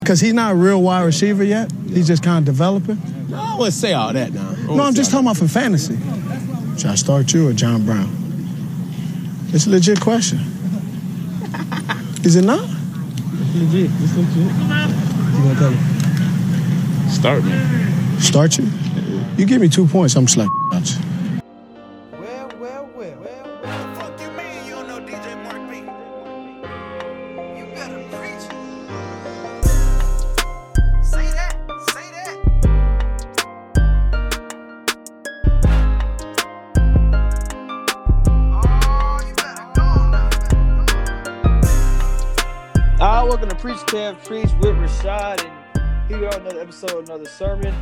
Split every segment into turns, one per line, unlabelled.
Because he's not a real wide receiver yet. He's just kind of developing.
No, I wouldn't say all that now.
No, I'm just talking about for fantasy. Should I start you or John Brown? It's a legit question. Is it not?
legit. It's legit. You gonna tell him? Start me.
Start you? You give me two points, I'm just
All right, welcome to Preach Kev Preach with Rashad, and here we are another episode, another sermon,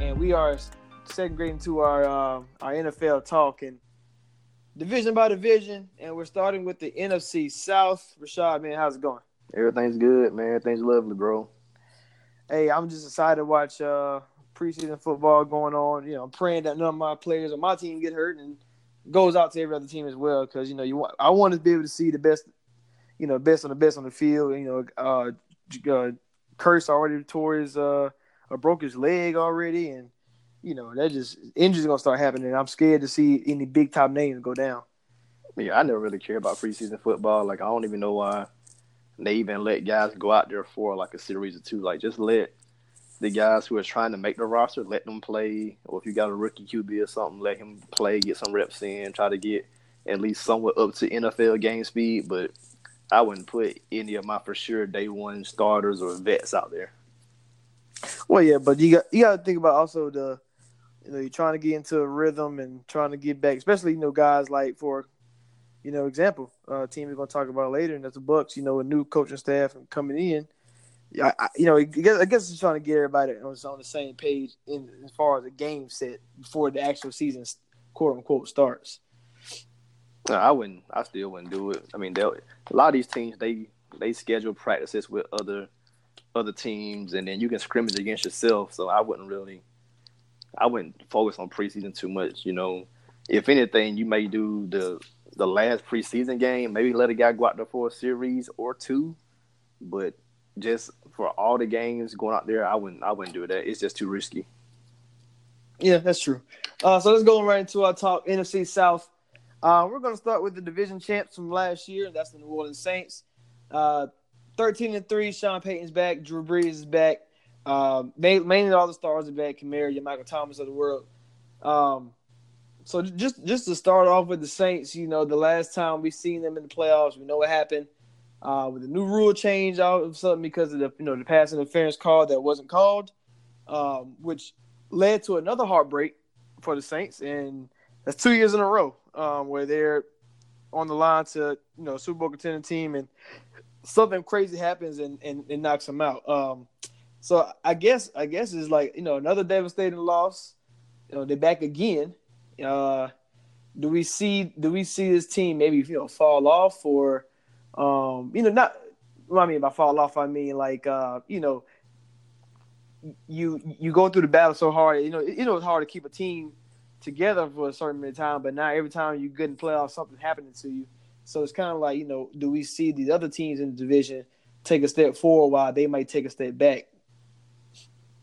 and we are segregating to our uh, our NFL talk and division by division, and we're starting with the NFC South. Rashad, man, how's it going?
Everything's good, man. Everything's lovely, bro.
Hey, I'm just excited to watch uh, preseason football going on. You know, I'm praying that none of my players on my team get hurt, and goes out to every other team as well, because you know you want I want to be able to see the best, you know, best on the best on the field. You know, uh, uh Curse already tore his uh, broke his leg already, and you know that just injuries gonna start happening. I'm scared to see any big top names go down.
Yeah, I never really care about preseason football. Like, I don't even know why they even let guys go out there for like a series or two. Like, just let the guys who are trying to make the roster let them play. Or if you got a rookie QB or something, let him play, get some reps in, try to get at least somewhat up to NFL game speed. But I wouldn't put any of my for sure day one starters or vets out there.
Well, yeah, but you got you got to think about also the, you know, you're trying to get into a rhythm and trying to get back, especially you know guys like for, you know, example, uh, team we're gonna talk about later, and that's the Bucs. You know, a new coaching staff and coming in. Yeah, you know, I guess, I guess it's trying to get everybody on, on the same page in as far as the game set before the actual season, quote unquote, starts.
No, I wouldn't. I still wouldn't do it. I mean, a lot of these teams they they schedule practices with other other teams, and then you can scrimmage against yourself. So I wouldn't really, I wouldn't focus on preseason too much. You know, if anything, you may do the the last preseason game, maybe let a guy go out there for a series or two, but just for all the games going out there, I wouldn't. I wouldn't do that. It's just too risky.
Yeah, that's true. Uh, so let's go right into our talk NFC South. Uh, we're going to start with the division champs from last year. That's the New Orleans Saints. Uh, 13 and 3, Sean Payton's back. Drew Brees is back. Uh, mainly all the stars are back. Kamara, your Michael Thomas of the world. Um, so just just to start off with the Saints, you know, the last time we seen them in the playoffs, we know what happened. Uh, with the new rule change all of a sudden because of the you know the pass interference call that wasn't called, um, which led to another heartbreak for the Saints, and that's two years in a row um, where they're on the line to you know Super Bowl contending team, and something crazy happens and, and, and knocks them out. Um, so I guess I guess it's like you know another devastating loss. You know they're back again. Uh, do we see do we see this team maybe you know fall off or um, you know not what I mean by fall off I mean like uh, you know you you go through the battle so hard you know you know it's hard to keep a team together for a certain amount of time but now every time you get in playoffs something happening to you so it's kind of like you know do we see these other teams in the division take a step forward while they might take a step back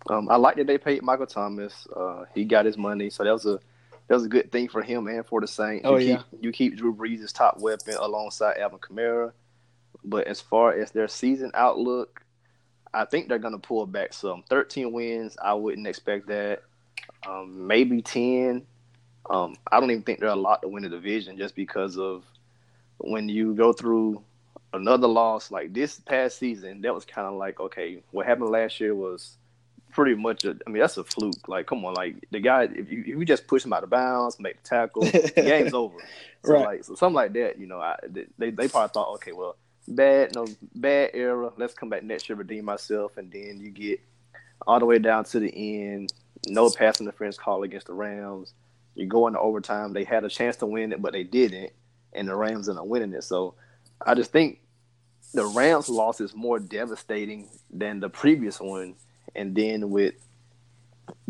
Um, I like that they paid Michael Thomas. Uh, he got his money, so that was a that was a good thing for him and for the Saints.
Oh,
you
yeah.
keep you keep Drew Brees' top weapon alongside Alvin Kamara. But as far as their season outlook, I think they're gonna pull back some. Thirteen wins, I wouldn't expect that. Um, maybe ten. Um, I don't even think they're a lot to win the division just because of when you go through another loss like this past season. That was kind of like okay, what happened last year was pretty much a, I mean, that's a fluke. Like, come on, like the guy, if you, if you just push him out of bounds, make the tackle, the game's over. So
Right.
like, so something like that, you know, I, they they probably thought, okay, well, bad, no, bad era. Let's come back next year, redeem myself, and then you get all the way down to the end. No pass interference call against the Rams. You go into overtime. They had a chance to win it, but they didn't, and the Rams ended up winning it. So I just think the Rams loss is more devastating than the previous one. And then with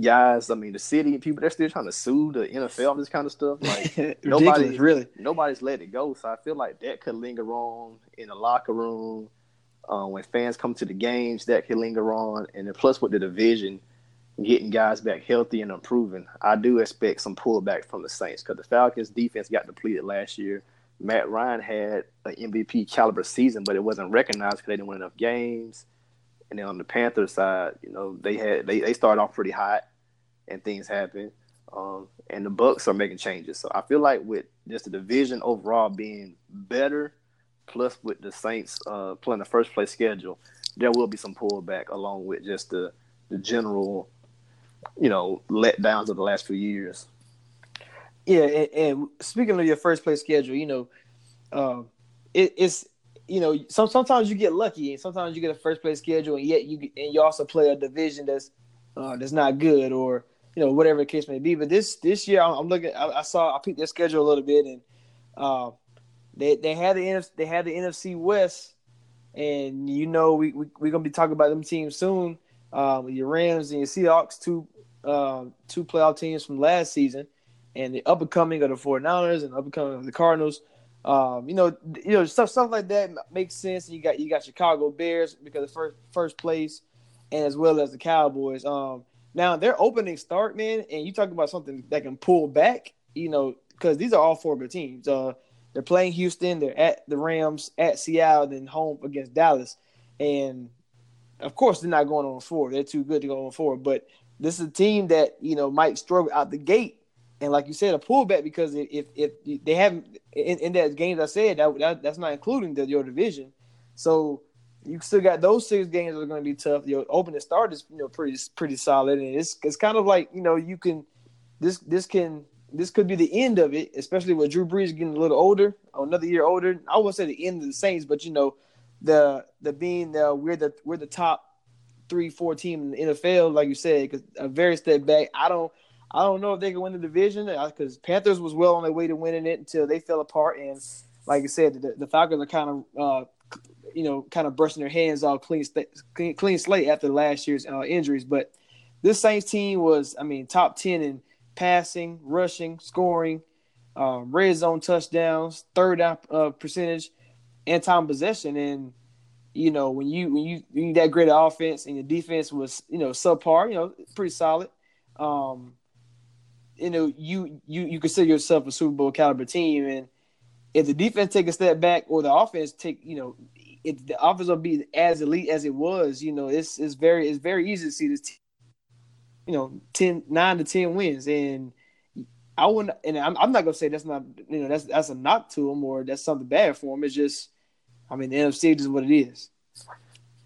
guys, I mean, the city people, they're still trying to sue the NFL this kind of stuff. Like
Ridiculous,
nobody,
really.
nobody's let it go. So I feel like that could linger on in the locker room. Uh, when fans come to the games, that could linger on. And then plus with the division, getting guys back healthy and improving, I do expect some pullback from the Saints because the Falcons' defense got depleted last year. Matt Ryan had an MVP caliber season, but it wasn't recognized because they didn't win enough games. And then on the Panthers side, you know, they had they, they started off pretty hot and things happened. Um, and the Bucs are making changes. So I feel like with just the division overall being better, plus with the Saints uh, playing the first place schedule, there will be some pullback along with just the the general, you know, letdowns of the last few years.
Yeah, and, and speaking of your first place schedule, you know, um, it, it's you know, some sometimes you get lucky, and sometimes you get a first place schedule, and yet you and you also play a division that's uh, that's not good, or you know, whatever the case may be. But this this year, I'm, looking. I, I saw I peeked their schedule a little bit, and uh, they they had the they had the NFC West, and you know we we we're gonna be talking about them teams soon. Um, your Rams and your Seahawks, two um, two playoff teams from last season and the up and coming of the 49ers and up and coming of the Cardinals. Um, you know, you know, stuff stuff like that makes sense. You got you got Chicago Bears because of first first place, and as well as the Cowboys. Um, now their opening start, man, and you talking about something that can pull back. You know, because these are all four good teams. Uh, they're playing Houston, they're at the Rams, at Seattle, then home against Dallas, and of course they're not going on four. They're too good to go on four. But this is a team that you know might struggle out the gate and like you said, a pullback because if if, they haven't in, in that games I said that, that that's not including the, your division, so you still got those six games that are going to be tough. Your opening start is you know pretty pretty solid, and it's it's kind of like you know you can this this can this could be the end of it, especially with Drew Brees getting a little older, another year older. I won't say the end of the Saints, but you know the the being the we're the we're the top three four team in the NFL, like you said, because a very step back. I don't. I don't know if they can win the division because Panthers was well on their way to winning it until they fell apart. And like I said, the, the Falcons are kind of, uh, you know, kind of brushing their hands off clean, clean, clean slate after last year's uh, injuries. But this Saints team was, I mean, top 10 in passing, rushing, scoring, uh, red zone touchdowns, third down uh, percentage, and time possession. And, you know, when you, when you, you need that great offense and your defense was, you know, subpar, you know, pretty solid. Um, you know, you you you consider yourself a Super Bowl caliber team, and if the defense take a step back or the offense take, you know, if the offense will be as elite as it was, you know, it's it's very it's very easy to see this, team, you know, 10, 9 to ten wins, and I wouldn't, and I'm, I'm not gonna say that's not, you know, that's that's a knock to them or that's something bad for them. It's just, I mean, the NFC is what it is.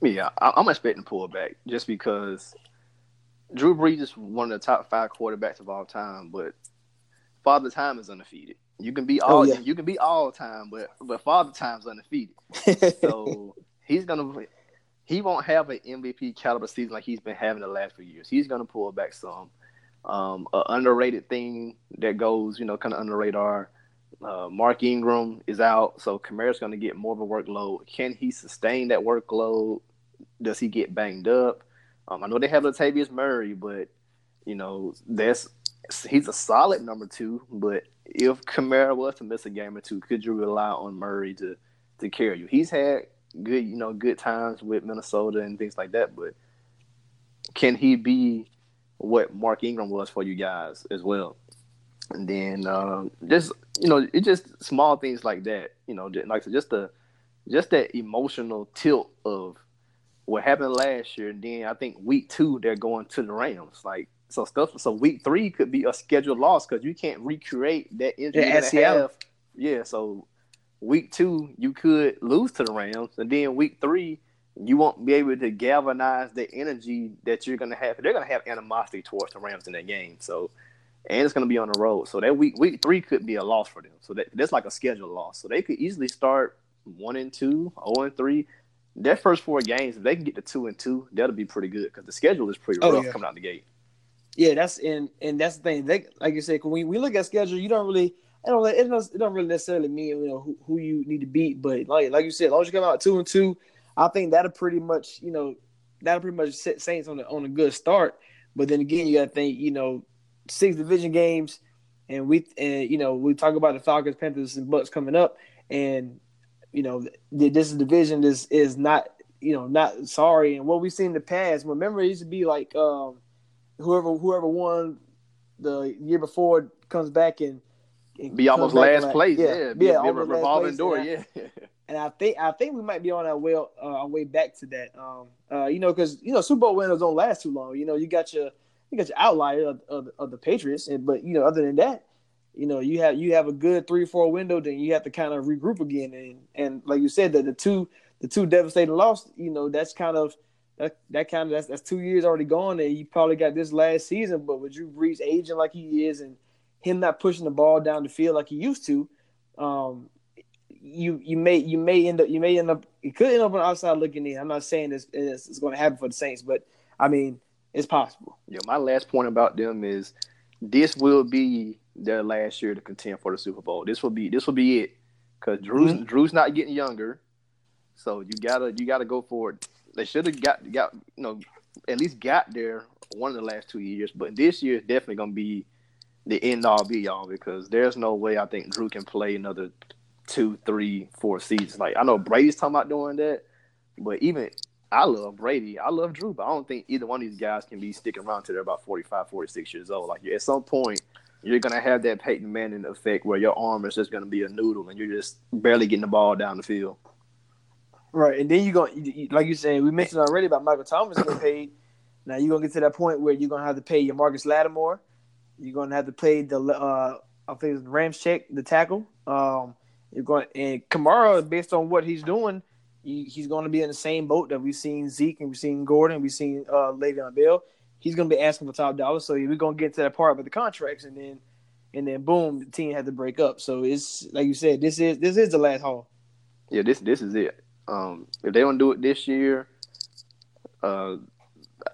Yeah, I- I'm expecting pullback just because Drew Brees is one of the top five quarterbacks of all time, but Father Time is undefeated. You can be all
Oh, yeah.
you can be all time, but but Father Time's undefeated. So he's gonna he won't have an MVP caliber season like he's been having the last few years. He's gonna pull back some. Um, a underrated thing that goes, you know, kind of under radar. Uh, Mark Ingram is out, so Kamara's going to get more of a workload. Can he sustain that workload? Does he get banged up? Um, I know they have Latavius Murray, but you know that's he's a solid number two. But if Kamara was to miss a game or two, could you rely on Murray to to carry you? He's had good, you know, good times with Minnesota and things like that, but can he be what Mark Ingram was for you guys as well? And then um, just you know, it just small things like that. You know, just, like said, just the just that emotional tilt of what happened last year. And then I think week two they're going to the Rams. Like so stuff. So week three could be a scheduled loss because you can't recreate that injury
Yeah,
you're
at
gonna
Seattle.
have. Yeah, so week two you could lose to the Rams, and then week three you won't be able to galvanize the energy that you're gonna have. They're gonna have animosity towards the Rams in that game. So, and it's gonna be on the road. So that week week three could be a loss for them. So that, that's like a schedule loss. So they could easily start one and two, zero and three. Their first four games, if they can get to two and two, that'll be pretty good because the schedule is pretty
Oh,
rough
yeah.
coming out the gate.
Yeah, that's and and that's the thing. They, like you said, when we, look at schedule, you don't really, it don't, it don't, it don't really necessarily mean you know who, who you need to beat. But like like you said, as long as you come out two and two, I think that'll pretty much you know that'll pretty much set Saints on a, on a good start. But then again, you got to think you know six division games, and we and you know we talk about the Falcons, Panthers, and Bucs coming up, and you know th- this division is is not you know not sorry. And what we've seen in the past, remember it used to be like. um whoever whoever won the year before comes back and, and
Be almost last
like-
place. Yeah,
yeah,
be, be a revolving door. Yeah.
And I think I think we might be on our way uh, our way back to that. Um, uh, you know, because you know Super Bowl winners don't last too long. You know, you got your you got your outlier of, of, of the Patriots, and but you know, other than that, you know, you have you have a good three four window, then you have to kind of regroup again. And and like you said, that the two the two devastating loss, you know, that's kind of that that kind of that's that's two years already gone, and you probably got this last season. But with Drew Brees aging like he is, and him not pushing the ball down the field like he used to, um, you you may you may end up you may end up it could end up on the outside looking in. I'm not saying this it's going to happen for the Saints, but I mean it's possible.
Yeah, my last point about them is this will be their last year to contend for the Super Bowl. This will be this will be it because Drew's
Mhm.
Drew's not getting younger, so you gotta you gotta go for it. They should have got got you know at least got there one of the last two years, but this year is definitely gonna be the end all be all because there's no way I think Drew can play another two, three, four seasons. Like I know Brady's talking about doing that, but even I love Brady. I love Drew, but I don't think either one of these guys can be sticking around till they're about 45, 46 years old. Like at some point, you're gonna have that Peyton Manning effect where your arm is just gonna be a noodle and you're just barely getting the ball down the field.
Right, and then you go you- you- like you said, we mentioned already about Michael Thomas getting paid. Now you're gonna get to that point where you're gonna have to pay your Marcus Lattimore. You're gonna have to pay the uh, I think check the tackle. Um, you're going and Kamara, based on what he's doing, he's going to be in the same boat that we've seen Zeke and we've seen Gordon, we've seen uh, Le'Veon Bell. He's going to be asking for top dollar. So we're going to get to that part with the contracts, and then and then boom, the team had to break up. So it's like you said, this is this is the last haul.
Yeah, this this is it. Um, if they don't do it this year, uh,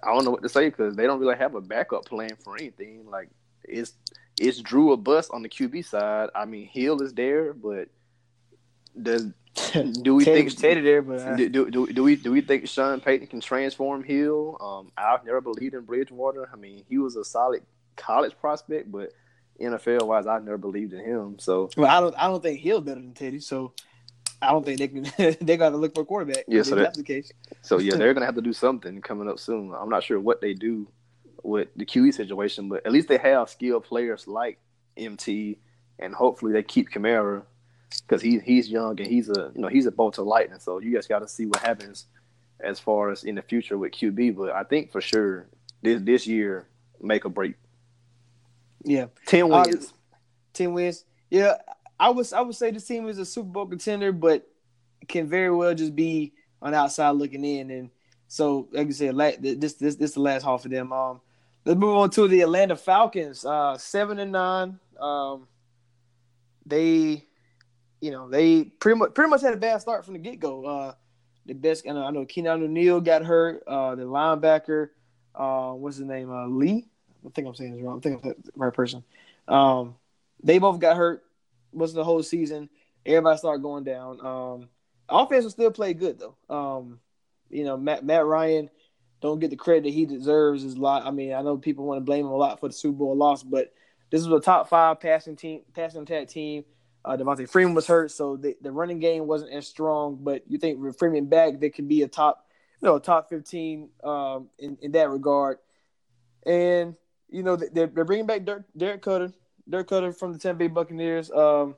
I don't know what to say because they don't really have a backup plan for anything. Like it's it's Drew a bust on the QB side. I mean, Hill is there, but does do we think
Teddy there, but
do, do, do, do we do we think Sean Payton can transform Hill? Um, I've never believed in Bridgewater. I mean, he was a solid college prospect, but NFL wise, I've never believed in him. So
Well, I don't. I don't think Hill's better than Teddy. So I don't think they can. they got to look for a quarterback.
Yeah, so
that's the case.
So yeah, they're gonna have to do something coming up soon. I'm not sure what they do with the QE situation, but at least they have skilled players like MT, and hopefully they keep Kamara because he he's young and he's a you know he's a bolt of lightning. So you guys got to see what happens as far as in the future with QB. But I think for sure this this year make a break.
Yeah,
Ten
Uh,
wins.
ten wins. Yeah, I was. I would say this team is a Super Bowl contender, but can very well just be on outside looking in. And so, like you said, la- this this this is the last half for them. Um, let's move on to the Atlanta Falcons. Uh, seven and nine. Um, they, you know, they pretty much pretty much had a bad start from the get go. Uh, the best, know, I know Keanu Neal got hurt. Uh, the linebacker, uh, what's his name? Uh, Lee. I think I'm saying this wrong. I think I'm the right person. Um, they both got hurt. Was the whole season. Everybody started going down. Um, offense will still play good though. Um, you know, Matt Matt Ryan don't get the credit that he deserves. Is a lot. I mean, I know people want to blame him a lot for the Super Bowl loss, but this was a top five passing team, passing attack team. Uh, Devonta Freeman was hurt, so the, the running game wasn't as strong. But you think with Freeman back, they could be a top, you know, top fifteen um, in in that regard. And you know, they're, they're bringing back Dirk, Derek Koetter, Dirk Koetter from the Tampa Bay Buccaneers. Um,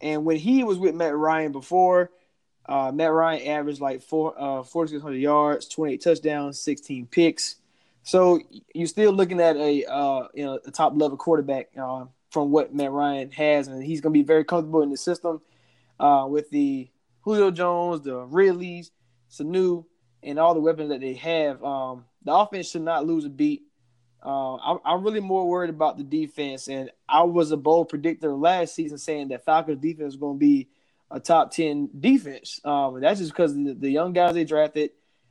and when he was with Matt Ryan before, uh, Matt Ryan averaged like four, uh, 4,600 yards, 28 touchdowns, 16 picks. So you're still looking at a uh, you know a top level quarterback uh, from what Matt Ryan has, and he's going to be very comfortable in the system uh, with the Julio Jones, the Ridleys, Sanu, and all the weapons that they have. Um, the offense should not lose a beat. Uh, I'm, I'm, really more worried about the defense, and I was a bold predictor last season saying that Falcons defense is going to be a top ten defense. Um, and that's just because the, the, young guys they drafted,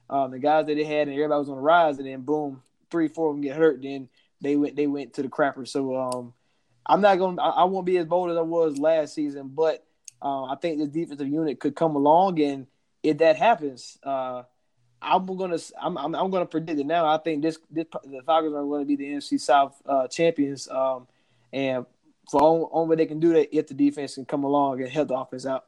um, the guys that they had, and everybody was on the rise, and then boom, three, four of them get hurt. Then they went they went to the crapper. So um, I'm not going. to I won't be as bold as I was last season, but uh, I think this defensive unit could come along, and if that happens, uh, I'm gonna I'm, I'm, I'm gonna predict it now. I think this this the Falcons are going to be the NFC South uh, champions, um, and for only, only they can do that if the defense can come along and help the offense out.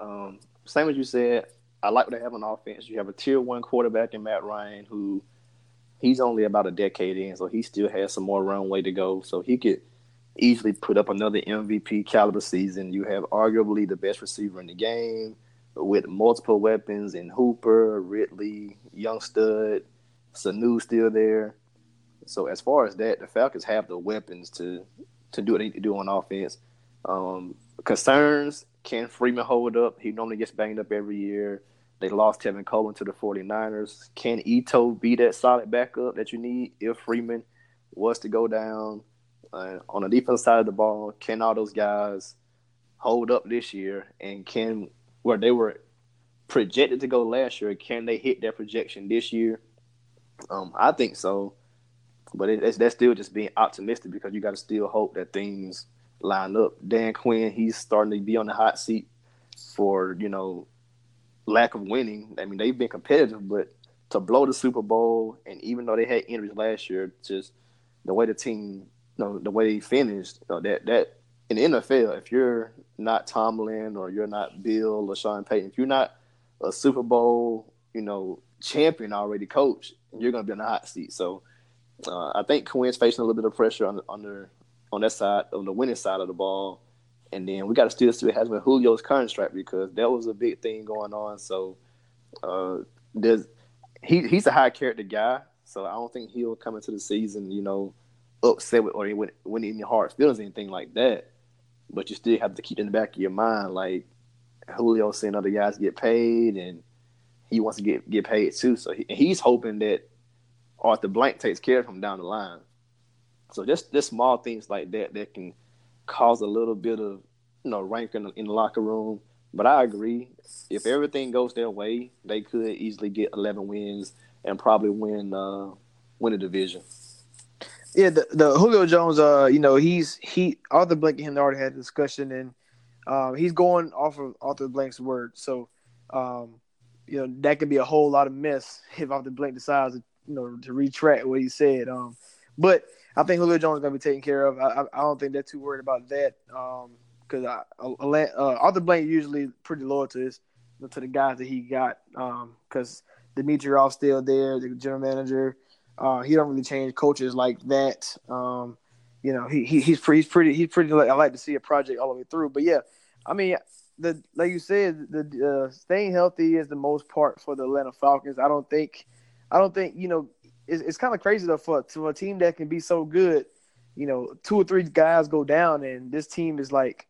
Um, same as you said, I like what they have on offense. You have a tier one quarterback in Matt Ryan, who he's only about a decade in, so he still has some more runway to go. So he could easily put up another MVP caliber season. You have arguably the best receiver in the game with multiple weapons in Hooper, Ridley, Young Stud, Sanu still there. So as far as that, the Falcons have the weapons to to do what they need to do on offense. Um, concerns, can Freeman hold up? He normally gets banged up every year. They lost Tevin Coleman to the 49ers. Can Ito be that solid backup that you need if Freeman was to go down? Uh, on the defensive side of the ball, can all those guys hold up this year? And can where they were projected to go last year, can they hit their projection this year? Um, I think so, but it, that's still just being optimistic because you got to still hope that things line up. Dan Quinn, he's starting to be on the hot seat for you know lack of winning. I mean, they've been competitive, but to blow the Super Bowl, and even though they had injuries last year, just the way the team, you know, the way they finished, you know, that that in the NFL, if you're not Tomlin or you're not Bill or Sean Payton, if you're not a Super Bowl, you know, champion already coach, you're going to be on the hot seat. So uh, I think Quinn's facing a little bit of pressure on, on, on that side, on the winning side of the ball. And then we got to still see what happens with Julio's contract because that was a big thing going on. So uh, there's he he's a high character guy, so I don't think he'll come into the season, you know, upset with or when in your heart feels anything like that but you still have to keep in the back of your mind, like Julio seeing other guys get paid, and he wants to get get paid too. So he, he's hoping that Arthur Blank takes care of him down the line. So just just small things like that that can cause a little bit of you know rank in the, in the locker room. But I agree, if everything goes their way, they could easily get 11 wins and probably win uh, win a division.
Yeah, the, the Julio Jones, uh, you know, he's he Arthur Blank and him already had a discussion, and um, he's going off of Arthur Blank's word. So, um, you know, that could be a whole lot of mess if Arthur Blank decides, to, you know, to retract what he said. Um, but I think Julio Jones is going to be taken care of. I, I, don't think they're too worried about that because um, uh, Arthur Blank usually pretty loyal to his to the guys that he got because um, Dimitroff's still there, the general manager. Uh, he don't really change coaches like that. Um, you know, he, he he's pretty he's pretty he's pretty. I like to see a project all the way through. But yeah, I mean, the like you said, the uh, staying healthy is the most part for the Atlanta Falcons. I don't think, I don't think you know, it's, it's kind of crazy though for to a team that can be so good. You know, two or three guys go down, and this team is like,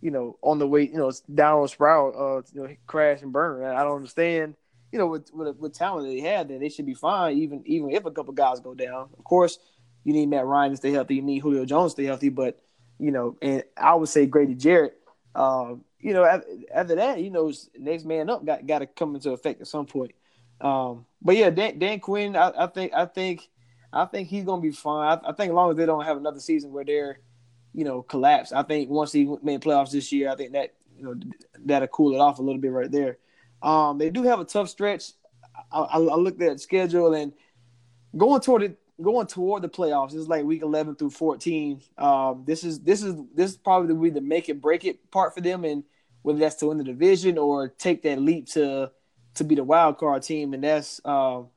you know, on the way, you know, down on Sprout, uh, you know, crash and burn. I don't understand you know, with with, with talent that they had, then they should be fine. Even even if a couple guys go down, of course, you need Matt Ryan to stay healthy. You need Julio Jones to stay healthy. But you know, and I would say Grady Jarrett. Um, you know, after, after, that, you know, next man up got got to come into effect at some point. Um, but yeah, Dan, Dan Quinn, I, I, think I think I think he's gonna be fine. I, I, think as long as they don't have another season where they're, you know, collapse. I think once he made playoffs this year, I think that you know that'll cool it off a little bit right there. Um, they do have a tough stretch. I, I, looked at the schedule and going toward it, going toward the playoffs. It's like week eleven through fourteen. Um, this is this is this is probably the make it break it part for them, and whether that's to win the division or take that leap to to be the wild card team. And that's um,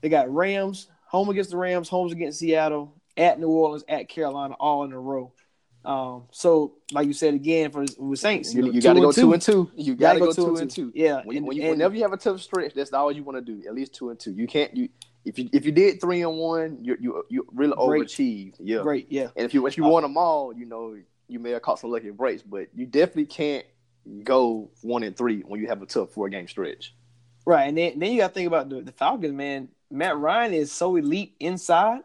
they got Rams home against the Rams, homes against Seattle, at New Orleans, at Carolina, all in a row. Um, so like you said again for with Saints,
you, you got to go two and two. You got to go, two, and two.
Yeah,
when, and, when you, and, whenever you have a tough stretch, that's all you want to do. At least two and two. You can't you if you if you did three and one, you you you really
Great.
overachieved. Yeah.
Great, yeah.
And if you if you
Uh,
won them all, you know you may have caught some lucky breaks, but you definitely can't go one and three when you have a tough four game stretch.
Right, and then then you got to think about the, the Falcons, man. Matt Ryan is so elite inside.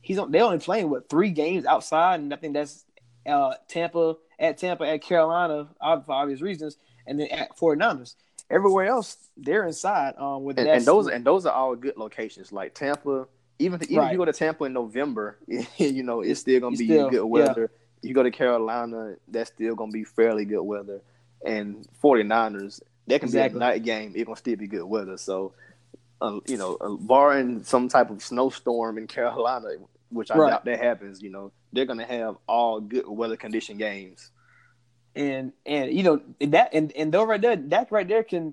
He's on. They only playing what three games outside, and I think that's uh, Tampa at Tampa at Carolina for obvious reasons, and then at 49ers. Everywhere else, they're inside. Um, with
And, and those and those are all good locations like Tampa. Even if, even if you go to Tampa in November, you know it's still gonna be
still-
good
yeah.
weather. You go to Carolina, that's still gonna be fairly good weather. And 49ers, that can
Exactly.
be a night game. It's gonna still be good weather. So, uh, you know, uh, barring some type of snowstorm in Carolina, which I
Right.
doubt that happens, you know, they're gonna have all good weather condition games.
and and you know that and and though right there, that right there can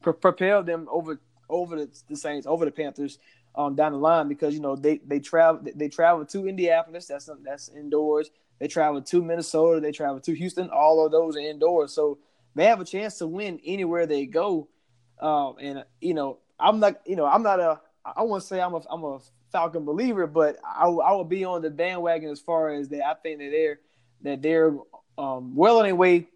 pro- propel them over over the, the Saints, over the Panthers, um, down the line because you know they they travel they travel to Indianapolis. That's that's indoors. They travel to Minnesota. They travel to Houston. All of those are indoors, so they have a chance to win anywhere they go. Um, and you know, I'm not you know I'm not a I won't say I'm a I'm a Falcon believer, but I I will be on the bandwagon as far as that. I think that they're that they're um, well on their way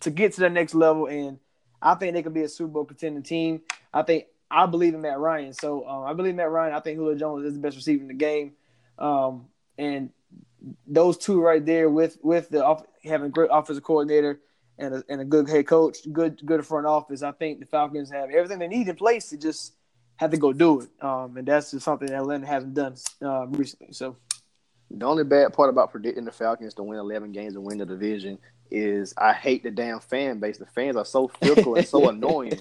to get to the next level, and I think they could be a Super Bowl contending team. I think I believe in Matt Ryan, so um, I believe in Matt Ryan. I think Julio Jones is the best receiver in the game, um, and those two right there with with the off, having great offensive coordinator and a, and a good head coach, good good front office. I think the Falcons have everything they need in place to just have to go do it, um, and that's just something that Atlanta hasn't done uh, recently. So.
The only bad part about predicting the Falcons to win 11 games and win the division is I hate the damn fan base. The fans are so fickle and so annoying.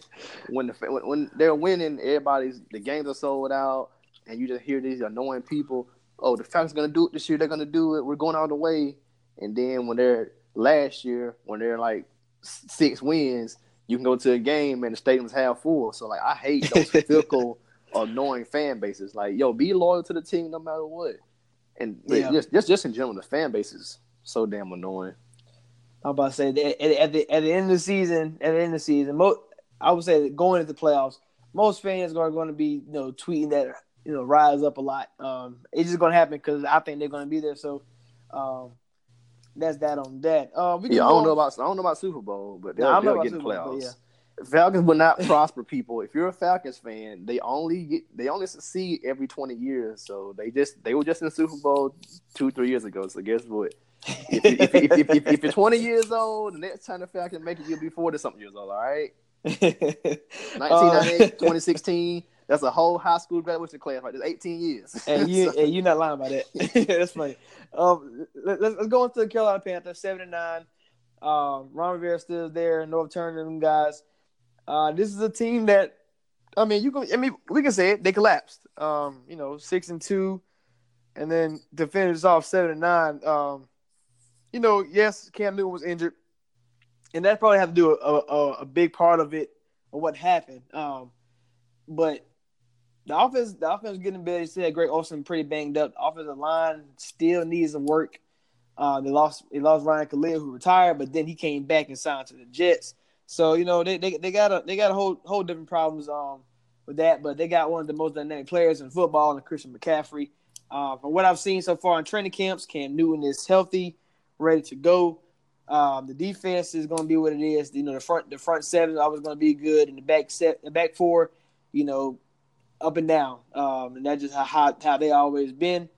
When the when, when they're winning, everybody's the games are sold out, and you just hear these annoying people. Oh, the Falcons are gonna do it this year. They're gonna do it. We're going all the way. And then when they're last year, when they're like six wins, you can go to a game and the stadium's half full. So like I hate those fickle, annoying fan bases. Like yo, be loyal to the team no matter what. And
Yeah.
just, just just in general, the fan base is so damn annoying.
I'm about to say at, at the at the end of the season, at the end of the season, mo- I would say that going into the playoffs, most fans are going to be you know tweeting that you know rise up a lot. Um, it's just going to happen because I think they're going to be there. So, um, that's that on that. Uh, we
Yeah, I don't know about I don't know about Super Bowl, but they'll,
Nah, I don't know
they'll
about
get
Super Bowl,
playoffs.
but yeah.
Falcons will not prosper people. If you're a Falcons fan, they only get they only succeed every twenty years. So they just they were just in the Super Bowl two three years ago. So guess what? If, you- if, if, if, if, you're 20 years old, the next time the Falcons make it, you'll be 40 something years old. All right,
Uh,
1998, 2016. That's a whole high school graduation class, right? That's 18 years.
and you
So-
and you're not lying about that. That's funny. Um, let, us let's go into the Carolina Panthers, seven and nine. Um, Ron Rivera still there. Norv Turner, them guys. Uh, this is a team that, I mean, you can. I mean, we can say it. They collapsed. Um, you know, six and two, and then to finish off seven and nine. Um, you know, yes, Cam Newton was injured, and that probably had to do a, a, a big part of it of what happened. Um, but the offense, the offense getting better. You said Greg Olsen pretty banged up. The offensive line still needs some work. Uh, they lost they lost Ryan Kalil who retired, but then he came back and signed to the Jets. So you know they they, they got a they got a whole whole different problems um with that, but they got one of the most dynamic players in football, and Christian McCaffrey. Uh, from what I've seen so far in training camps, Cam Newton is healthy, ready to go. Um, the defense is going to be what it is. You know, the front the front seven is always going to be good, and the back set the back four, you know, up and down. Um, and that's just how how, they always been.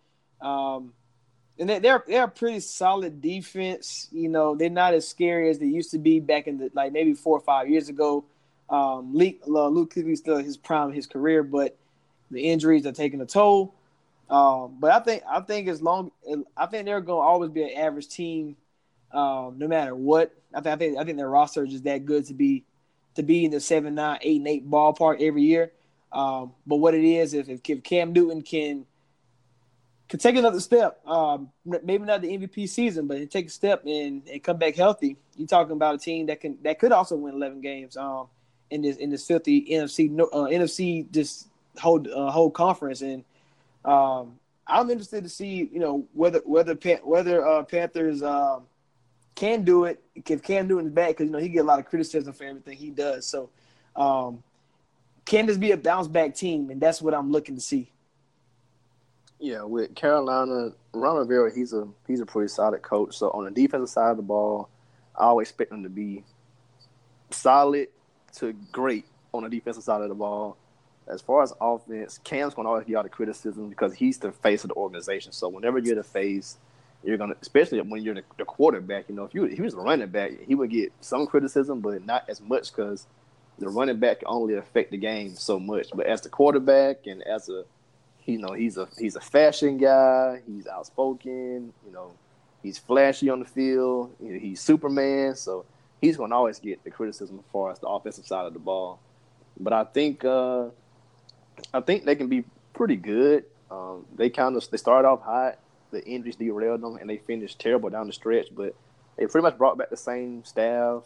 Um, and they, they're they're a pretty solid defense. You know, they're not as scary as they used to be back in the like maybe four or five years ago. Um, Luke, uh, Luke Kuechly still his prime his career, but the injuries are taking a toll. Um, but I think I think as long I think they're going to always be an average team, um, no matter what. I think I think I think their roster is just that good to be to be in the seven, nine, eight, and eight ballpark every year. Um, but what it is, if, if Cam Newton can can take another step, um, maybe not the MVP season, but take a step and, and come back healthy, you're talking about a team that can that could also win 11 games um, in this in this filthy NFC uh, NFC just whole uh, whole conference. And um, I'm interested to see you know whether whether whether uh, Panthers um, can do it if Cam Newton's back because you know he get a lot of criticism for everything he does. So. Can this be a bounce back team? And that's what I'm looking to see.
Yeah, with Carolina, Ron Rivera, he's a he's a pretty solid coach. So on the defensive side of the ball, I always expect him to be solid to great on the defensive side of the ball. As far as offense, Cam's gonna always get all the criticism because he's the face of the organization. So whenever you're the face, you're gonna, especially when you're the, the quarterback. You know, if you he was a running back, he would get some criticism, but not as much because the running back only affect the game so much. But as the quarterback and as a you know, he's a he's a fashion guy, he's outspoken, you know, he's flashy on the field, he's Superman, so he's gonna always get the criticism as far as the offensive side of the ball. But I think uh I think they can be pretty good. Um, they kind of they started off hot, the injuries derailed them, and they finished terrible down the stretch. But they pretty much brought back the same staff.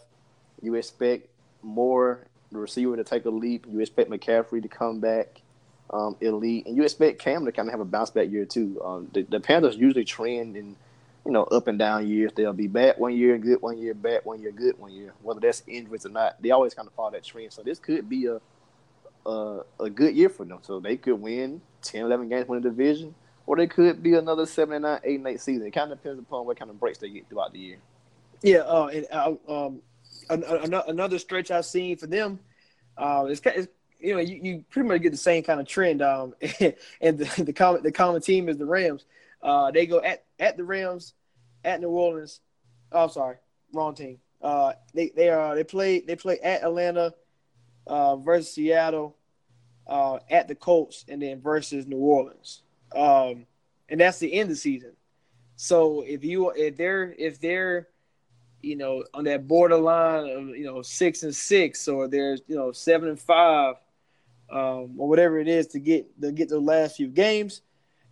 You expect more the receiver to take a leap. You expect McCaffrey to come back um, elite, and you expect Cam to kind of have a bounce back year too. Um, the, the Panthers usually trend in you know up and down years. They'll be bad one year, good one year, bad one year, good one year. Whether that's injuries or not, they always kind of follow that trend. So this could be a a, a good year for them. So they could win 10, 11 games, win the division, or they could be another seven and nine, eight and eight season. It kind of depends upon what kind of breaks they get throughout the year.
Yeah, uh, and uh, um, another stretch I've seen for them uh, it's, it's you know you, you pretty much get the same kind of trend. Um, and the, the common the common team is the Rams. Uh, they go at at the Rams, at New Orleans. Oh, I'm sorry, wrong team. Uh, they they are they play they play at Atlanta, uh, versus Seattle, uh, at the Colts, and then versus New Orleans. Um, and that's the end of the season. So if you if they're if they're you know on that borderline of you know six and six or there's you know seven and five um, or whatever it is to get to get the last few games.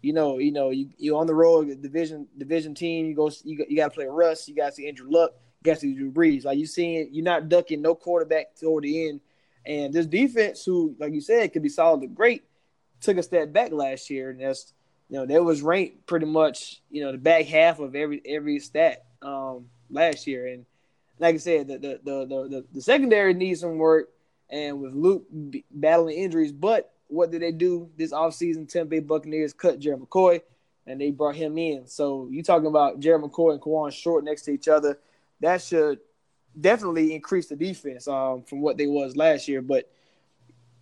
You know you know you you on the road division division team you go you, you got to play Russ you got to see Andrew Luck you got to see Drew Brees. Like you seeing you're not ducking no quarterback toward the end. And this defense who like you said could be solid to great took a step back last year and that's you know that was ranked pretty much you know the back half of every every stat. Um last year. And like I said, the the the the, the secondary needs some work, and with Luke battling injuries. But what did they do this offseason? Tampa Bay Buccaneers cut Jerry McCoy, and they brought him in. So you talking about Jerry McCoy and Kawann Short next to each other? That should definitely increase the defense um, from what they was last year. But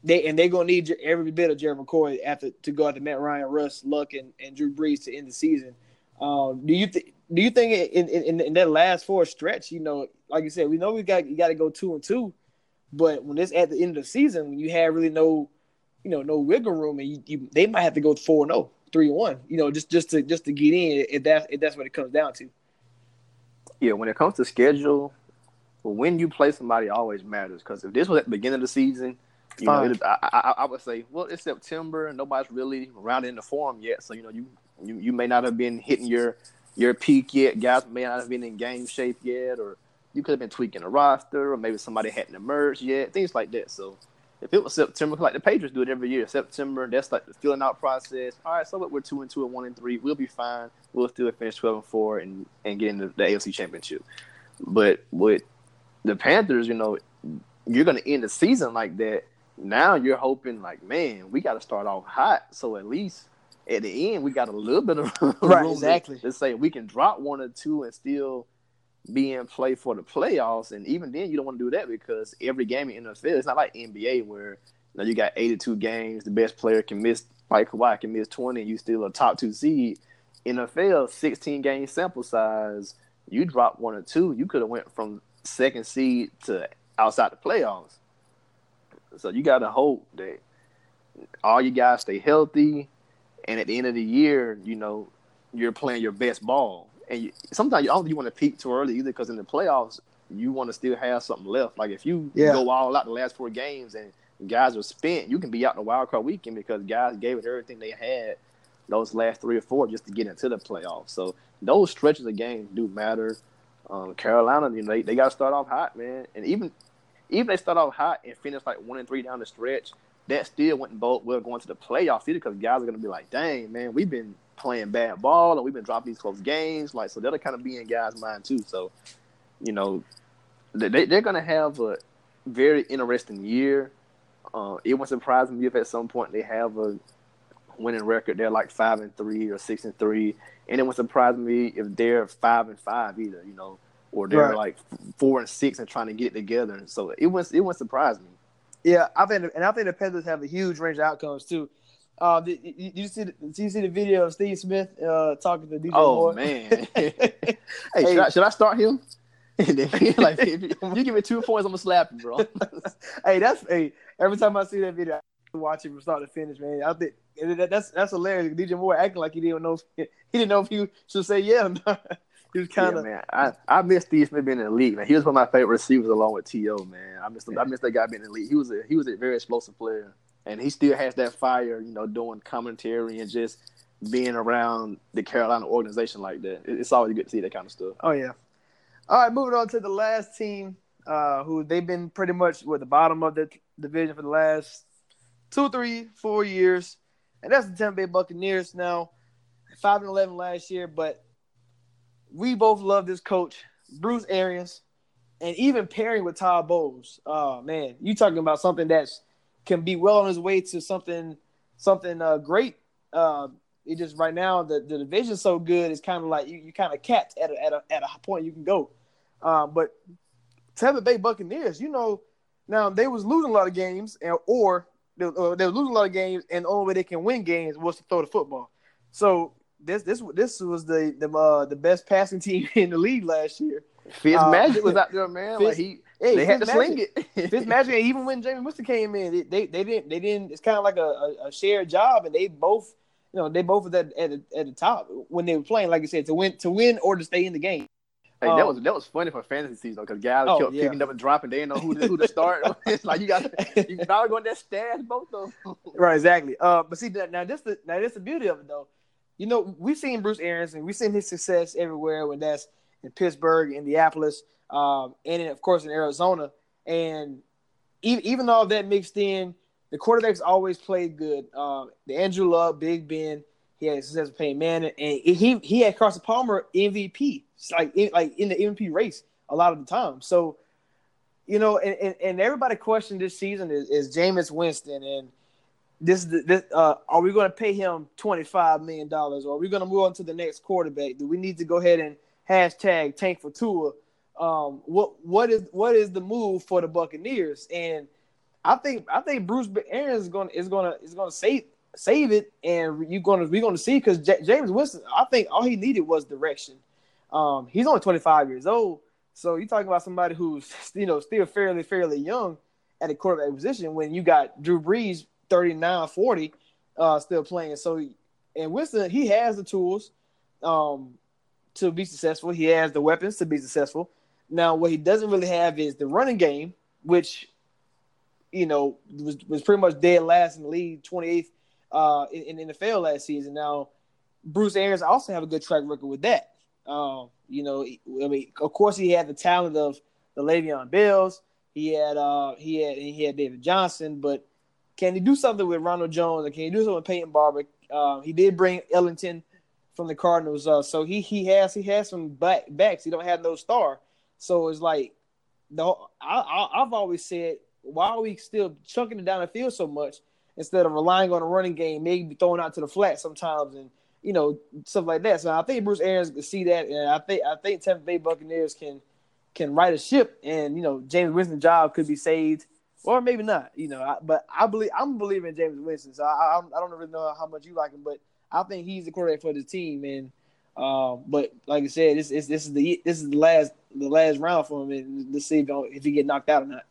they and they're gonna need every bit of Jerry McCoy after to go after Matt Ryan, Russ, Luck, and, and Drew Brees to end the season. Um, do you think? Do you think in, in in that last four stretch, you know, like you said, we know we got you got to go two and two, but when it's at the end of the season, when you have really no, you know, no wiggle room, and you, you they might have to go four and 0, 3 and one, you know, just just to just to get in, if that if that's what it comes down to.
Yeah, when it comes to schedule, when you play somebody always matters because if this was at the beginning of the season, you know, it, I, I, I, would say, well, it's September and nobody's really rounded in the form yet, so you know, you you you may not have been hitting your your peak yet. Guys may not have been in game shape yet, or you could have been tweaking a roster, or maybe somebody hadn't emerged yet. Things like that. So if it was September, like the Patriots do it every year, September, that's like the filling out process. All right, so we're two and two and one and three. We'll be fine. We'll still finish twelve and four and and get into the AFC Championship. But with the Panthers, you know, you're going to end the season like that. Now you're hoping, like, man, we got to start off hot. So at least at the end we got a little bit of
right, room exactly.
to, to say we can drop one or two and still be in play for the playoffs. And even then, you don't want to do that because every game in the NFL, it's not like NBA where you, know, you got 82 games, the best player can miss, like Kawhi can miss 20, and you still a top two seed. NFL, 16 game sample size, you drop one or two, you could have went from second seed to outside the playoffs. So you got to hope that all you guys stay healthy and at the end of the year, you know, you're playing your best ball. And you, sometimes you don't you want to peak too early either because in the playoffs you want to still have something left. Like if you yeah. go all out the last four games and guys are spent, you can be out in the wild card weekend because guys gave it everything they had those last three or four just to get into the playoffs. So those stretches of games do matter. Um, Carolina, you know, they, they got to start off hot, man. And even even they start off hot and finish like one and three down the stretch, that still wouldn't bode well going to the playoffs either because guys are going to be like, dang, man, we've been playing bad ball and we've been dropping these close games. Like, so that'll kind of be in guys' mind too. So, you know, they, they're going to have a very interesting year. Uh, it wouldn't surprise me if at some point they have a winning record. They're like five and three or six and three, and it wouldn't surprise me if they're five and five either. You know, or they're
Right.
like four and six and trying to get it together. So it wouldn't it wouldn't surprise me.
Yeah, I think, and I think the Panthers have a huge range of outcomes too. Uh, did, did you- see? The, did you see the video of Steve Smith uh, talking to DJ Moore.
Oh
Moore?
man, hey, should, I, should I start him? Like, if you, if you give me two points, I'm gonna slap you, bro.
hey, that's hey. Every time I see that video, I watch it from start to finish, man. I think that, that's that's hilarious. DJ Moore acting like he didn't know if, he didn't know if he should say yeah or not. He was kind
yeah, man. I, I miss Steve Smith being in the league, man. He was one of my favorite receivers along with T.O., man. I miss I miss that guy being in the league. He was a he was a very explosive player. And he still has that fire, you know, doing commentary and just being around the Carolina organization like that. It- It's always good to see that kind of stuff.
Oh yeah. All right, moving on to the last team, uh, who they've been pretty much with the bottom of the division for the last two, three, four years, and that's the Tampa Bay Buccaneers. Now, five and eleven last year, but we both love this coach, Bruce Arians, and even pairing with Todd Bowles. Oh man, you talking about something that can be well on his way to something, something uh, great. Uh, it just right now the, the division's so good it's kind of like you, you kind of capped at a, at a at a point you can go um, but Tampa Bay Buccaneers you know now they was losing a lot of games and, or they, or they were losing a lot of games and the only way they can win games was to throw the football so this this this was the the uh, the best passing team in the league last year
Fitz
Uh,
Magic was out there, man. like he
hey,
they had to
Fitzmagic-
sling it.
Fitzmagic, even when Jameis Winston came in, they, they they didn't they didn't. It's kind of like a, a, a shared job, and they both, you know, they both was at at the, at the top when they were playing. Like I said, to win to win or to stay in the game.
Hey, that
Um,
was that was funny for fantasy season because guys
Oh,
kept
yeah.
picking up and dropping. They didn't know who to, who to start. it's like you got you now going that stash both of them.
Right, exactly. Uh, but see now this the now this the beauty of it though. You know, we've seen Bruce Arians and we've seen his success everywhere when that's in Pittsburgh, Indianapolis, um, and then, of course in Arizona. And even, even though that mixed in, the quarterbacks always played good. Um, the Andrew Luck, Big Ben, he had success with Peyton Manning, and he he had Carson Palmer MVP, like in, like in the MVP race a lot of the time. So, you know, and, and, and everybody questioned this season is, is Jameis Winston and this is the, this uh are we going to pay him 25 million dollars? Or are we going to move on to the next quarterback? Do we need to go ahead and hashtag tank for Tua? Um what what is what is the move for the Buccaneers? And I think I think Bruce Arians is going is going to is going to save save it. And you're going to we're going to see cuz J- Jameis Winston I think all he needed was direction. Um he's only 25 years old. So you're talking about somebody who's you know still fairly fairly young at a quarterback position when you got Drew Brees 39, 40, uh, still playing. So, and Winston, he has the tools um, to be successful. He has the weapons to be successful. Now, what he doesn't really have is the running game, which, you know, was, was pretty much dead last in the league, 28th uh, in, in the NFL last season. Now, Bruce Arians also have a good track record with that. Um, you know, I mean, of course, he had the talent of the Le'Veon Bells. He had uh, he had he had David Johnson, but can he do something with Ronald Jones? Or can he do something with Peyton Barber? Uh, he did bring Ellington from the Cardinals, uh, so he he has he has some back, backs. He don't have no star, so it's like the I, I I've always said why are we still chunking it down the field so much instead of relying on a running game, maybe throwing out to the flat sometimes and you know stuff like that. So I think Bruce Arians can see that, and I think I think Tampa Bay Buccaneers can can right a ship, and you know Jameis Winston's job could be saved or maybe not. You know, I, but I believe I'm believing Jameis Winston. So I, I I don't really know how much you like him, but I think he's the quarterback for the team. And um, but like I said, this is this is the this is the last the last round for him, and let's see if if he get knocked out or not.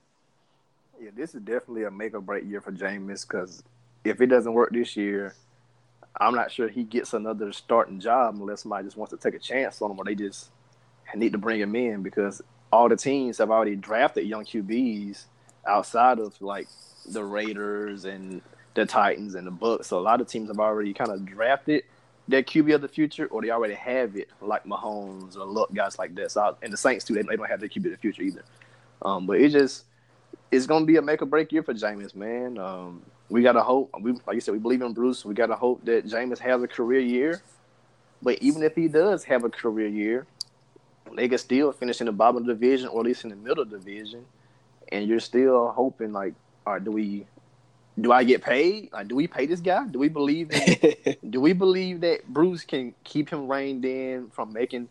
Yeah, this is definitely a make or break year for Jameis because if it doesn't work this year, I'm not sure he gets another starting job unless somebody just wants to take a chance on him or they just need to bring him in because all the teams have already drafted young QBs outside of like the Raiders and the Titans and the Bucs. So a lot of teams have already kind of drafted their QB of the future or they already have it, like Mahomes or Luck, guys like that. So and the Saints too, they, they don't have their QB of the future either. Um, but it just it's gonna be a make or break year for Jameis, man. Um, we gotta hope. We like you said, we believe in Bruce. We gotta hope that Jameis has a career year. But even if he does have a career year, they could still finish in the bottom of the division or at least in the middle of the division. And you're still hoping like, all right, do we do I get paid? Like, do we pay this guy? Do we believe? In, do we believe that Bruce can keep him reined in from making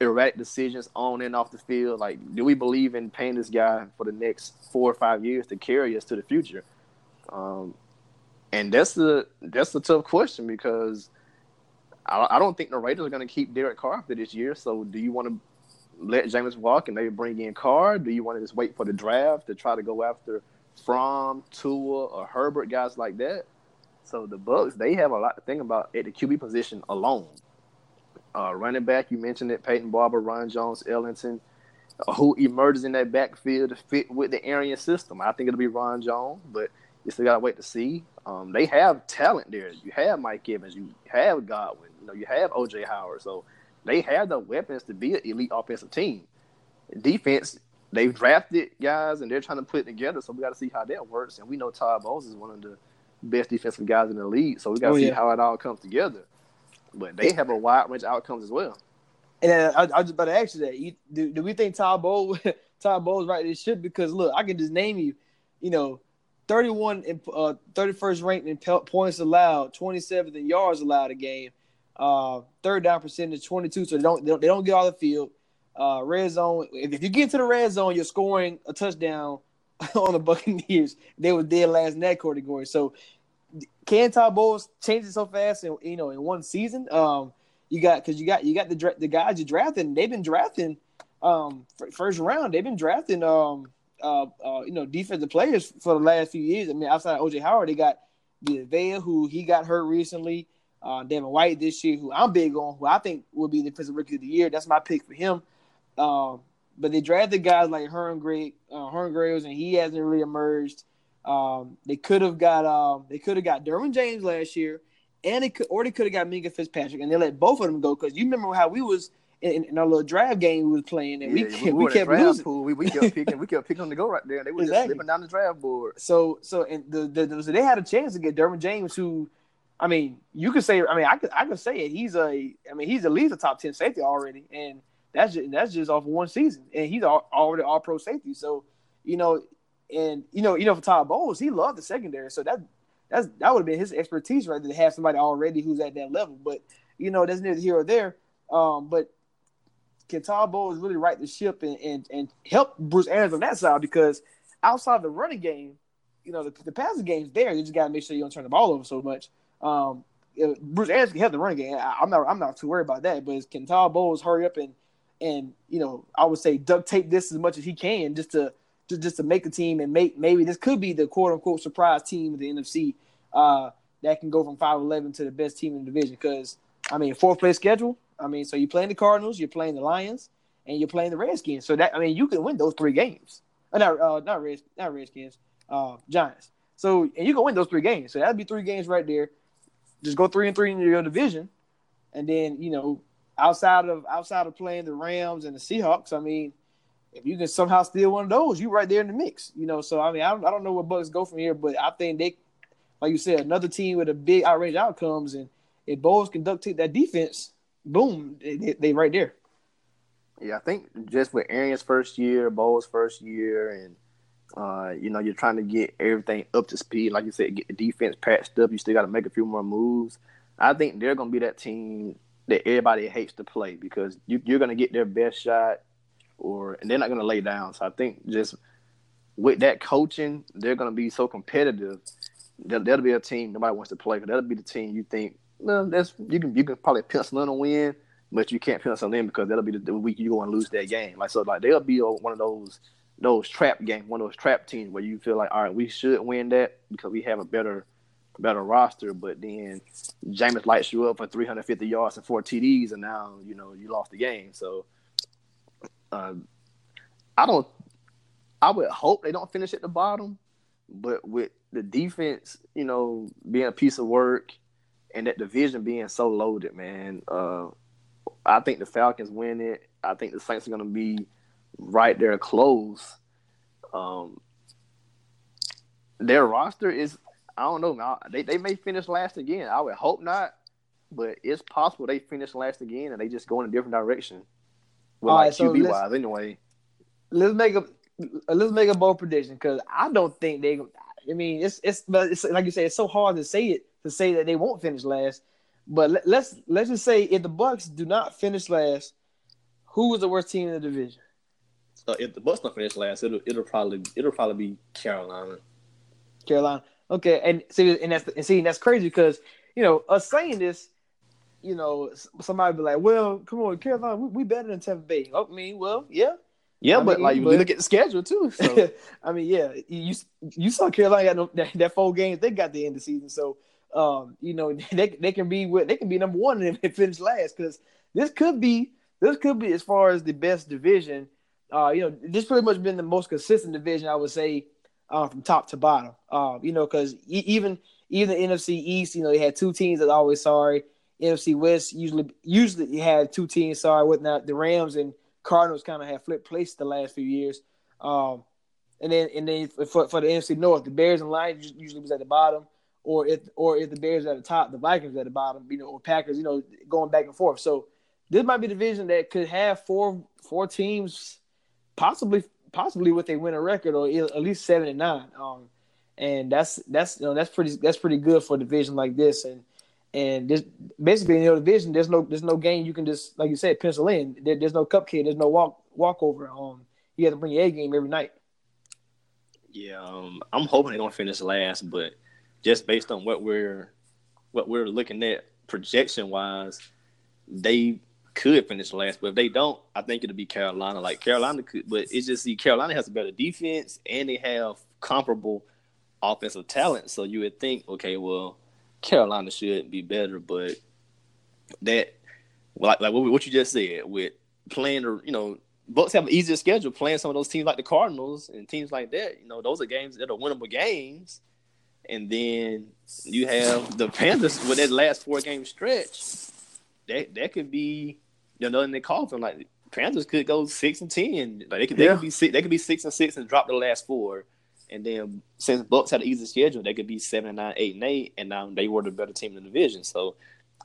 erratic decisions on and off the field? Like, do we believe in paying this guy for the next four or five years to carry us to the future? Um, and that's the that's the tough question because I, I don't think the Raiders are going to keep Derek Carr after this year. So, do you want to let Jameis walk and maybe bring in Carr? Do you want to just wait for the draft to try to go after? from Tua or Herbert, guys like that. So the Bucs, they have a lot to think about at the QB position alone. Uh, running back, you mentioned it, Peyton Barber, Ron Jones, Ellington, uh, who emerges in that backfield to fit with the Arian system. I think it'll be Ron Jones, but you still gotta wait to see. Um, they have talent there. You have Mike Evans, you have Godwin, you know, you have OJ Howard. So they have the weapons to be an elite offensive team. Defense, they've drafted guys and they're trying to put it together. So we got to see how that works. And we know Todd Bowles is one of the best defensive guys in the league. So we got to oh, see yeah. how it all comes together. But they have a wide range of outcomes as well.
And uh, I, I was about to ask you that. You, do, do we think Todd Bowles, Todd Bowles right this ship? Because look, I can just name you, you know, 31 in uh, 31st ranked in points allowed, 27th in yards allowed a game, uh, third down percentage 22. So they don't, they don't they don't get all the field uh, red zone. If you get to the red zone, you're scoring a touchdown on the Buccaneers. They were dead last in that category. So can Todd Bowles change it so fast and you know in one season? Um, you got because you got you got the the guys you're drafting. They've been drafting um first round. They've been drafting um uh, uh you know defensive players for the last few years. I mean outside of OJ Howard, they got the Vea who he got hurt recently. Uh, Devin White this year, who I'm big on, who I think will be the defensive rookie of the year. That's my pick for him. Um, but they drafted guys like Herm Gray, uh, Hargreaves, and he hasn't really emerged. Um, they could have got um, they could have got Derwin James last year, and they could or they could have got Minkah Fitzpatrick, and they let both of them go because you remember how we was in, in, our little draft game we was playing, and yeah, we, we, we kept losing.
Pool. We, we kept picking, we kept picking them to go right there, and they were exactly. just slipping down the draft board.
So so and the, the, the so they had a chance to get Derwin James, who I mean, you could say, I mean, I could I could say it. He's a, I mean, he's at least a top ten safety already, and that's just that's just off of one season, and he's already all pro safety. So, you know, and you know, you know, for Todd Bowles, he loved the secondary. So that that's that would have been his expertise right to have somebody already who's at that level. But you know, that's neither here or there. Um, but can Todd Bowles really right the ship and, and and help Bruce Arians on that side? Because outside the running game, you know, the, the passing game's there. You just got to make sure you don't turn the ball over so much. Um, Bruce Arians can have the running game. I, am not I'm not too worried about that. But can Todd Bowles hurry up and and you know I would say duct tape this as much as he can just to just, just to make the team and make maybe this could be the quote unquote surprise team of the NFC uh, that can go from five eleven to the best team in the division because I mean fourth place schedule. I mean so you're playing the Cardinals, you're playing the Lions, and you're playing the Redskins. So that I mean you can win those three games. Uh, not uh, not Reds, not Redskins, uh, Giants. So and you can win those three games. So that'd be three games right there. Just go three and three in your division, and then you know outside of outside of playing the Rams and the Seahawks, I mean, if you can somehow steal one of those, you right there in the mix. You know, so I mean, I don't, I don't know where Bucs go from here, but I think they, like you said, another team with a big outrage outcomes, and if Bowles can duct tape that defense, boom, they, they right there.
Yeah, I think just with Arians' first year, Bowles' first year, and uh, you know, you're trying to get everything up to speed. Like you said, get the defense patched up. You still got to make a few more moves. I think they're going to be that team that everybody hates to play because you, you're going to get their best shot, or and they're not going to lay down. So I think just with that coaching, they're going to be so competitive. That, that'll be a team nobody wants to play. That'll be the team you think, well, that's you can you can probably pencil in a win, but you can't pencil in because that'll be the, the week you go and lose that game. Like so, like they'll be one of those those trap games, one of those trap teams where you feel like, all right, we should win that because we have a better better roster, but then Jameis lights you up for 350 yards and four TDs, and now you know you lost the game. So uh, I don't. I would hope they don't finish at the bottom, but with the defense, you know, being a piece of work and that division being so loaded, man, uh, I think the Falcons win it. I think the Saints are going to be right there close. Um, their roster is I don't know, man. They they may finish last again. I would hope not, but it's possible they finish last again and they just go in a different direction. Well, like right, so QB wise, anyway.
Let's make a let's make a bold prediction because I don't think they. I mean, it's it's but it's like you said, it's so hard to say it to say that they won't finish last. But let, let's let's just say if the Bucs do not finish last, who is the worst team in the division?
So if the Bucs don't finish last, it'll it'll probably it'll probably be Carolina.
Carolina. Okay, and see, and that's and see, that's crazy because you know us saying this, you know, somebody be like, "Well, come on, Carolina, we, we better than Tampa Bay." I mean, well, yeah,
Yeah,
I
but
mean,
like you
but-
look at the schedule too. So
I mean, yeah, you you saw Carolina got no, that, that four games they got the end of the season, so um, you know they they can be with they can be number one and finish last because this could be this could be as far as the best division. Uh, you know, this pretty much been the most consistent division I would say uh, from top to bottom. Uh, you know, because e- even even the NFC East, you know, they had two teams that always sorry. NFC West usually usually you had two teams sorry. With not the Rams and Cardinals kind of have flipped place the last few years. Um, and then and then for, for the NFC North, the Bears and Lions usually was at the bottom, or if or if the Bears at the top, the Vikings at the bottom, you know, or Packers, you know, going back and forth. So this might be a division that could have four four teams, possibly possibly with a winning record or at least seven and nine. Um, and that's that's you know that's pretty that's pretty good for a division like this. And and this basically in your division, there's no there's no game you can just like you said pencil in. There, there's no cupcake. There's no walk walkover. Um, you have to bring your A game every night.
yeah, um, I'm hoping they don't finish last, but just based on what we're what we're looking at projection wise, they could finish last. But if they don't, I think it'll be Carolina. Like Carolina could, but it's just see Carolina has a better defense and they have comparable offensive talent. So you would think, okay, well, Carolina should be better, but that like like what, you just said with playing the you know Bucs have an easier schedule playing some of those teams like the Cardinals and teams like that. You know, those are games that are winnable games. And then you have the Panthers with that last four game stretch. That that could be you know in the coffin. Like Panthers could go six and ten. Like they could they
Yeah.
could be six, they could be six and six and drop the last four. And then since Bucs had an easy schedule, they could be seven and nine, eight and eight, and now they were the better team in the division. So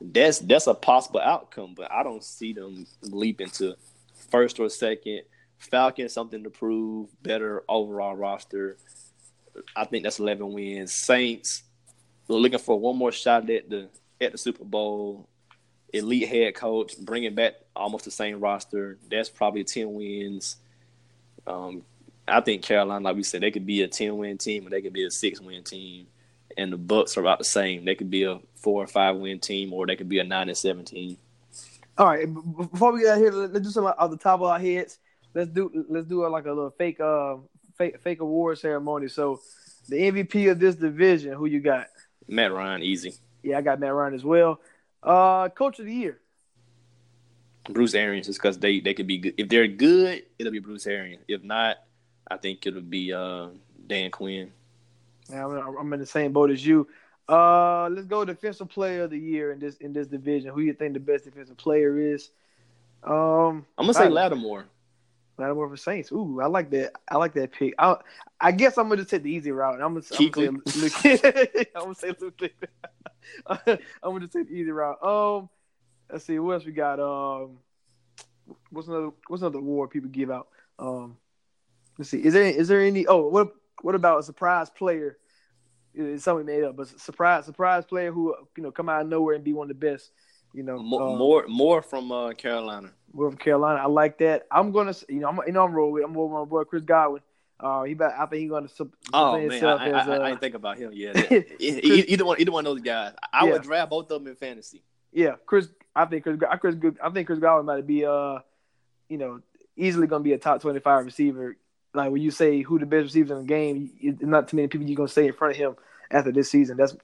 that's that's a possible outcome, but I don't see them leaping to first or second. Falcons something to prove, better overall roster. I think that's eleven wins. Saints looking for one more shot at the at the Super Bowl. Elite head coach, bringing back almost the same roster. That's probably ten wins. Um, I think Carolina, like we said, they could be a ten win team or they could be a six win team. And the Bucs are about the same. They could be a four or five win team, or they could be a nine and seven team.
All right, before we get out here, let- let's do some off the top of our heads. Let's do let's do a, like a little fake uh fake fake award ceremony. So, the MVP of this division, who you got?
Matt Ryan, easy.
Yeah, I got Matt Ryan as well. Uh, Coach of the year.
Bruce Arians is because they they could be good. If they're good, it'll be Bruce Arians. If not, I think it'll be uh, Dan Quinn.
Yeah, I'm, I'm in the same boat as you. Uh, let's go defensive player of the year in this in this division. Who you think the best defensive player is? Um,
I'm gonna say
I-
Lattimore.
Lattimore for Saints. Ooh, I like that. I like that pick. I, I guess I'm gonna just take the easy route. I'm gonna, I'm gonna say Luke. I'm gonna say Luke. I'm gonna just take the easy route. Um, let's see what else we got. Um, what's another what's another award people give out? Um, let's see. Is there is there any? Oh, what what about a surprise player? It's something made up, but surprise surprise player who you know come out of nowhere and be one of the best. You know,
Moore,
um,
more, more from uh, Carolina.
North Carolina. I like that. I'm gonna, you know, I'm, you know, I'm rolling with. I'm rolling with my boy Chris Godwin. Uh, he, bet, I think he's gonna. Sub,
Oh man, I,
himself
I,
as,
I,
uh,
I didn't think about him. Yeah, either one, either one of those guys. I
Yeah.
would draft both of them in fantasy.
yeah, Chris. I think Chris. I Chris. I think Chris Godwin might be, uh, you know, easily gonna be a top 25 receiver. Like when you say who the best receiver in the game, it's not too many people you're gonna say in front of him after this season. That's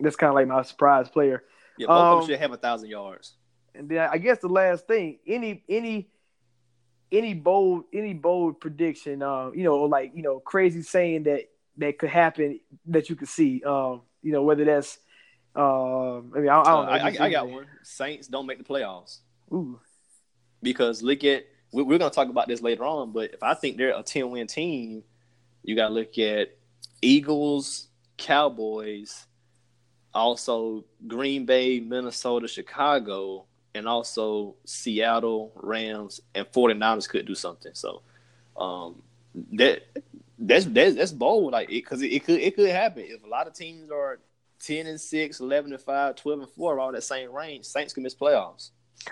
that's kind of like my surprise player.
Yeah, both of
Um,
them should have a thousand yards.
And then I guess the last thing, any any any bold any bold prediction, um, you know, or like you know, crazy saying that that could happen that you could see, um, you know, whether that's, um, I mean, I, I
Uh,
don't know.
I, I, I got one. Saints don't make the playoffs
Ooh,
because look at we, we're gonna talk about this later on. But if I think they're a ten win team, you got to look at Eagles, Cowboys, also Green Bay, Minnesota, Chicago, and also Seattle, Rams, and 49ers could do something. So um, that that's that's that's bold, like because it, it, could it could happen if a lot of teams are 10 and 6, 11 and 5, 12 and 4, all that same range. Saints can miss playoffs.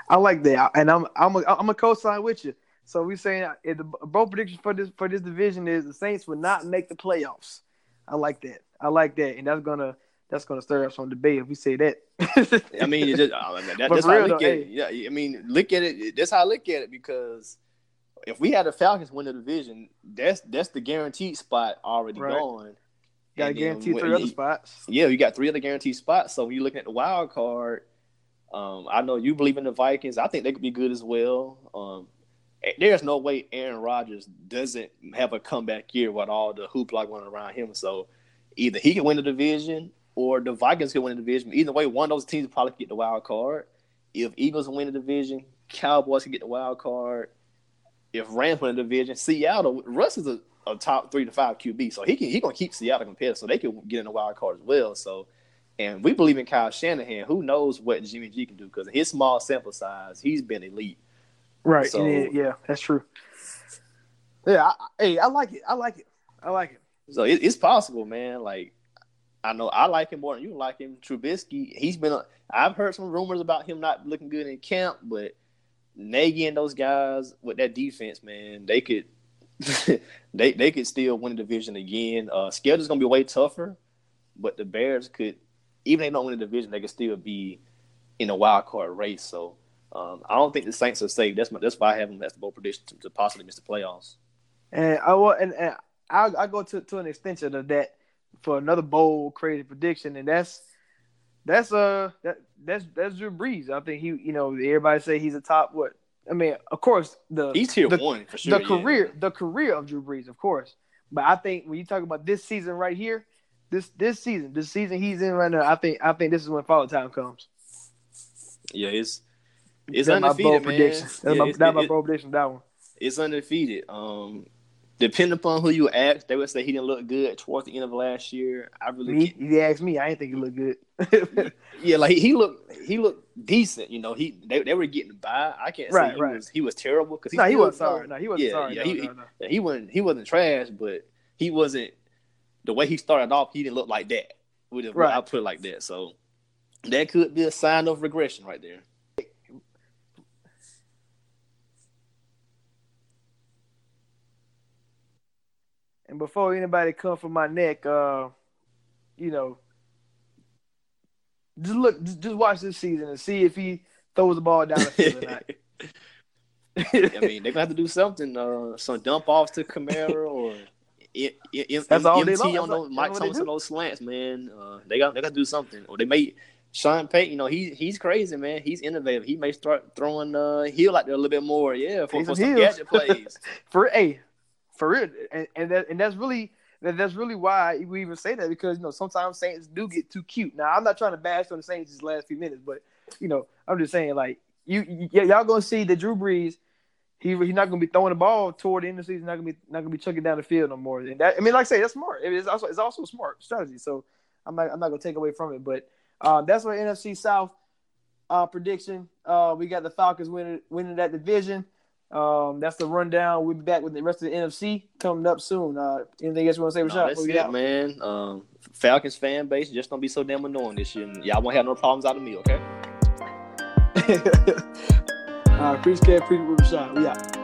I like that, and I'm I'm a, I'm a co-sign with you. So we're saying if the bold prediction for this for this division is the Saints would not make the playoffs. I like that. I like that, and that's gonna that's gonna stir up some debate if we say that.
I mean, it just, uh, that, that's how I look though, at hey. it. Yeah, I mean, look at it. That's how I look at it because if we had the Falcons win the division, that's that's the guaranteed spot already right. gone.
Got to guarantee three other spots.
Yeah, you got three other guaranteed spots. So when you're looking at the wild card, um, I know you believe in the Vikings. I think they could be good as well. Um, there's no way Aaron Rodgers doesn't have a comeback year with all the hoopla going around him. So either he can win the division or the Vikings can win the division. Either way, one of those teams probably get the wild card. If Eagles win the division, Cowboys can get the wild card. If Rams win the division, Seattle, Russ is a, a top three to five QB, so he can he gonna keep Seattle competitive, so they can get in the wild card as well. So, and we believe in Kyle Shanahan. Who knows what Jimmy G can do because of his small sample size, he's been elite.
Right. So, yeah, that's true. Yeah. I, hey, I like it. I like it. I like it.
So it, it's possible, man. Like I know I like him more than you like him. Trubisky, he's been. I've heard some rumors about him not looking good in camp, but Nagy and those guys with that defense, man, they could. they they could still win the division again. Uh, schedule's gonna be way tougher, but the Bears could, even if they don't win the division, they could still be in a wild card race. So um, I don't think the Saints are safe. That's my, that's why I have them as the bold prediction to, to, possibly miss the playoffs.
And I will, and, and I I go to to an extension of that for another bold, crazy prediction, and that's that's uh that that's that's Drew Brees. I think he, you know, everybody say he's a top what. I mean, of course, the
he's tier
the,
one for sure.
The career, the career of Drew Brees, of course. But I think when you talk about this season right here, this this season, this season he's in right now, I think I think this is when follow time comes.
Yeah, it's it's that's undefeated, my man. Prediction. That's
yeah, my, that's my bold prediction. That one.
It's undefeated. Um, depending upon who you ask, they would say he didn't look good towards the end of last year. I really,
me, you asked me, I didn't think he looked good.
yeah, like he looked, he looked decent. You know, he they, they were getting by. I can't right, say he right. was he was terrible because
no, he wasn't sorry. No, he wasn't
yeah,
sorry.
Yeah,
no,
he,
no, no.
he, he wasn't he wasn't trash, but he wasn't the way he started off. He didn't look like that. right. I put it like that. So that could be a sign of regression right there.
And before anybody come for my neck, uh, you know, just look, just, just watch this season and see if he throws the ball down the field or not.
I mean, they're gonna have to do something. Uh, some dump offs to Kamara or it, it, it, That's all MT they on those Mike Thomas those slants, man. Uh, they got they got to do something. Or they may Sean Payton. You know, he he's crazy, man. He's innovative. He may start throwing uh, Hill out there a little bit more. Yeah, for, for some gadget plays.
for a for real, and and, that, and that's really that's really why we even say that because you know sometimes Saints do get too cute. Now I'm not trying to bash on the Saints these last few minutes, but you know I'm just saying like you, you y'all gonna see that Drew Brees. He, he's not gonna be throwing the ball toward the end of the season. Not gonna be not gonna be chucking down the field no more. And that I mean, like I say, that's smart. It's also it's also a smart strategy. So I'm not I'm not gonna take away from it. But uh, that's what NFC South uh, prediction. Uh, we got the Falcons winning winning that division. Um, that's the rundown. We'll be back with the rest of the NFC coming up soon. Uh, anything else you want to say, Rashad?
No, that's it, man. Um, Falcons fan base just don't be so damn annoying this year. Y'all won't have no problems out of me, okay?
All right, appreciate it. Appreciate Rashad. We out.